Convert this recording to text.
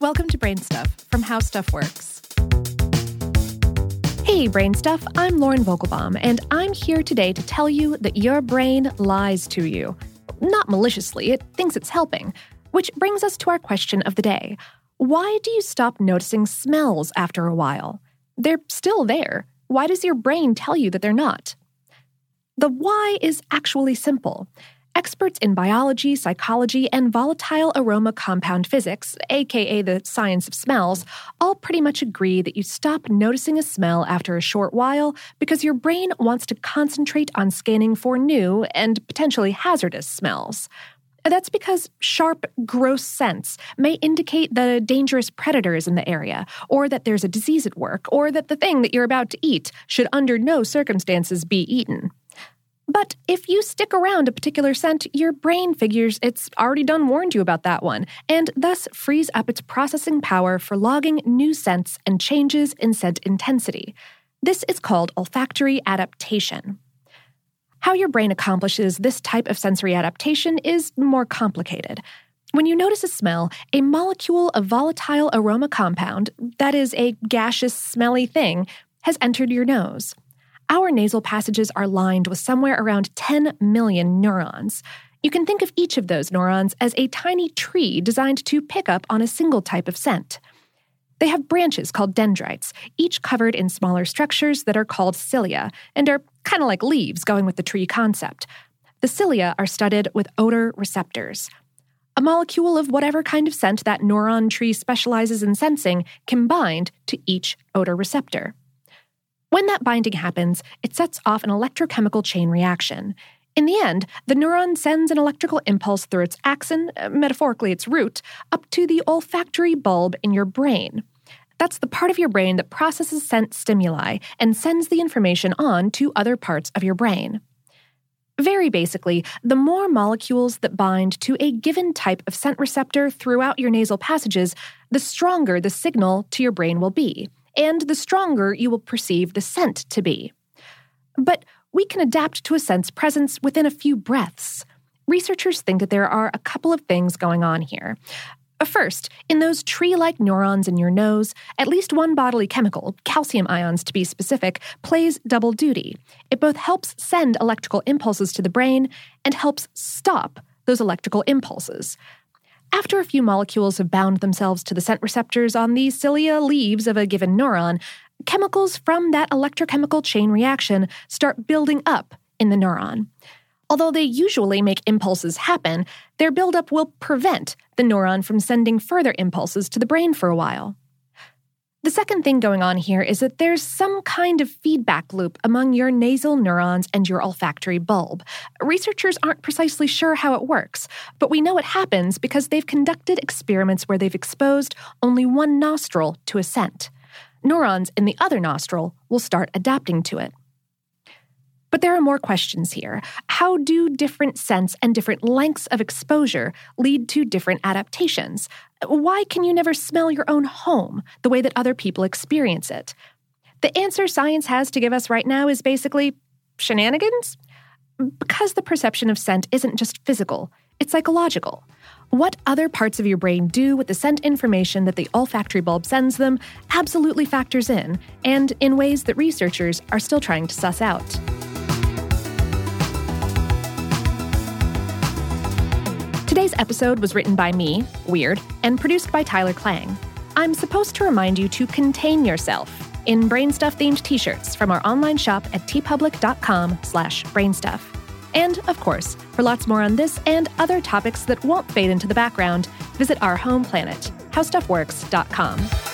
Welcome to Brain Stuff from How Stuff Works. Hey, Brain Stuff, I'm Lauren Vogelbaum, and I'm here today to tell you that your brain lies to you. Not maliciously, it thinks it's helping. Which brings us to our question of the day Why do you stop noticing smells after a while? They're still there. Why does your brain tell you that they're not? The why is actually simple. Experts in biology, psychology, and volatile aroma compound physics, aka the science of smells, all pretty much agree that you stop noticing a smell after a short while because your brain wants to concentrate on scanning for new and potentially hazardous smells. That's because sharp, gross scents may indicate the dangerous predator is in the area, or that there's a disease at work, or that the thing that you're about to eat should under no circumstances be eaten. But if you stick around a particular scent, your brain figures it's already done warned you about that one, and thus frees up its processing power for logging new scents and changes in scent intensity. This is called olfactory adaptation. How your brain accomplishes this type of sensory adaptation is more complicated. When you notice a smell, a molecule of volatile aroma compound, that is, a gaseous, smelly thing, has entered your nose. Our nasal passages are lined with somewhere around 10 million neurons. You can think of each of those neurons as a tiny tree designed to pick up on a single type of scent. They have branches called dendrites, each covered in smaller structures that are called cilia, and are kind of like leaves going with the tree concept. The cilia are studded with odor receptors. A molecule of whatever kind of scent that neuron tree specializes in sensing can bind to each odor receptor. When that binding happens, it sets off an electrochemical chain reaction. In the end, the neuron sends an electrical impulse through its axon, uh, metaphorically its root, up to the olfactory bulb in your brain. That's the part of your brain that processes scent stimuli and sends the information on to other parts of your brain. Very basically, the more molecules that bind to a given type of scent receptor throughout your nasal passages, the stronger the signal to your brain will be and the stronger you will perceive the scent to be. But we can adapt to a scent's presence within a few breaths. Researchers think that there are a couple of things going on here. Uh, first, in those tree like neurons in your nose, at least one bodily chemical, calcium ions to be specific, plays double duty. It both helps send electrical impulses to the brain and helps stop those electrical impulses. After a few molecules have bound themselves to the scent receptors on the cilia leaves of a given neuron, chemicals from that electrochemical chain reaction start building up in the neuron. Although they usually make impulses happen, their buildup will prevent the neuron from sending further impulses to the brain for a while. The second thing going on here is that there's some kind of feedback loop among your nasal neurons and your olfactory bulb. Researchers aren't precisely sure how it works, but we know it happens because they've conducted experiments where they've exposed only one nostril to a scent. Neurons in the other nostril will start adapting to it. But there are more questions here. How do different scents and different lengths of exposure lead to different adaptations? Why can you never smell your own home the way that other people experience it? The answer science has to give us right now is basically shenanigans. Because the perception of scent isn't just physical, it's psychological. What other parts of your brain do with the scent information that the olfactory bulb sends them absolutely factors in, and in ways that researchers are still trying to suss out. Episode was written by me, Weird, and produced by Tyler Klang. I'm supposed to remind you to contain yourself in Brainstuff themed t-shirts from our online shop at teepublic.com slash brainstuff. And, of course, for lots more on this and other topics that won't fade into the background, visit our home planet, howstuffworks.com.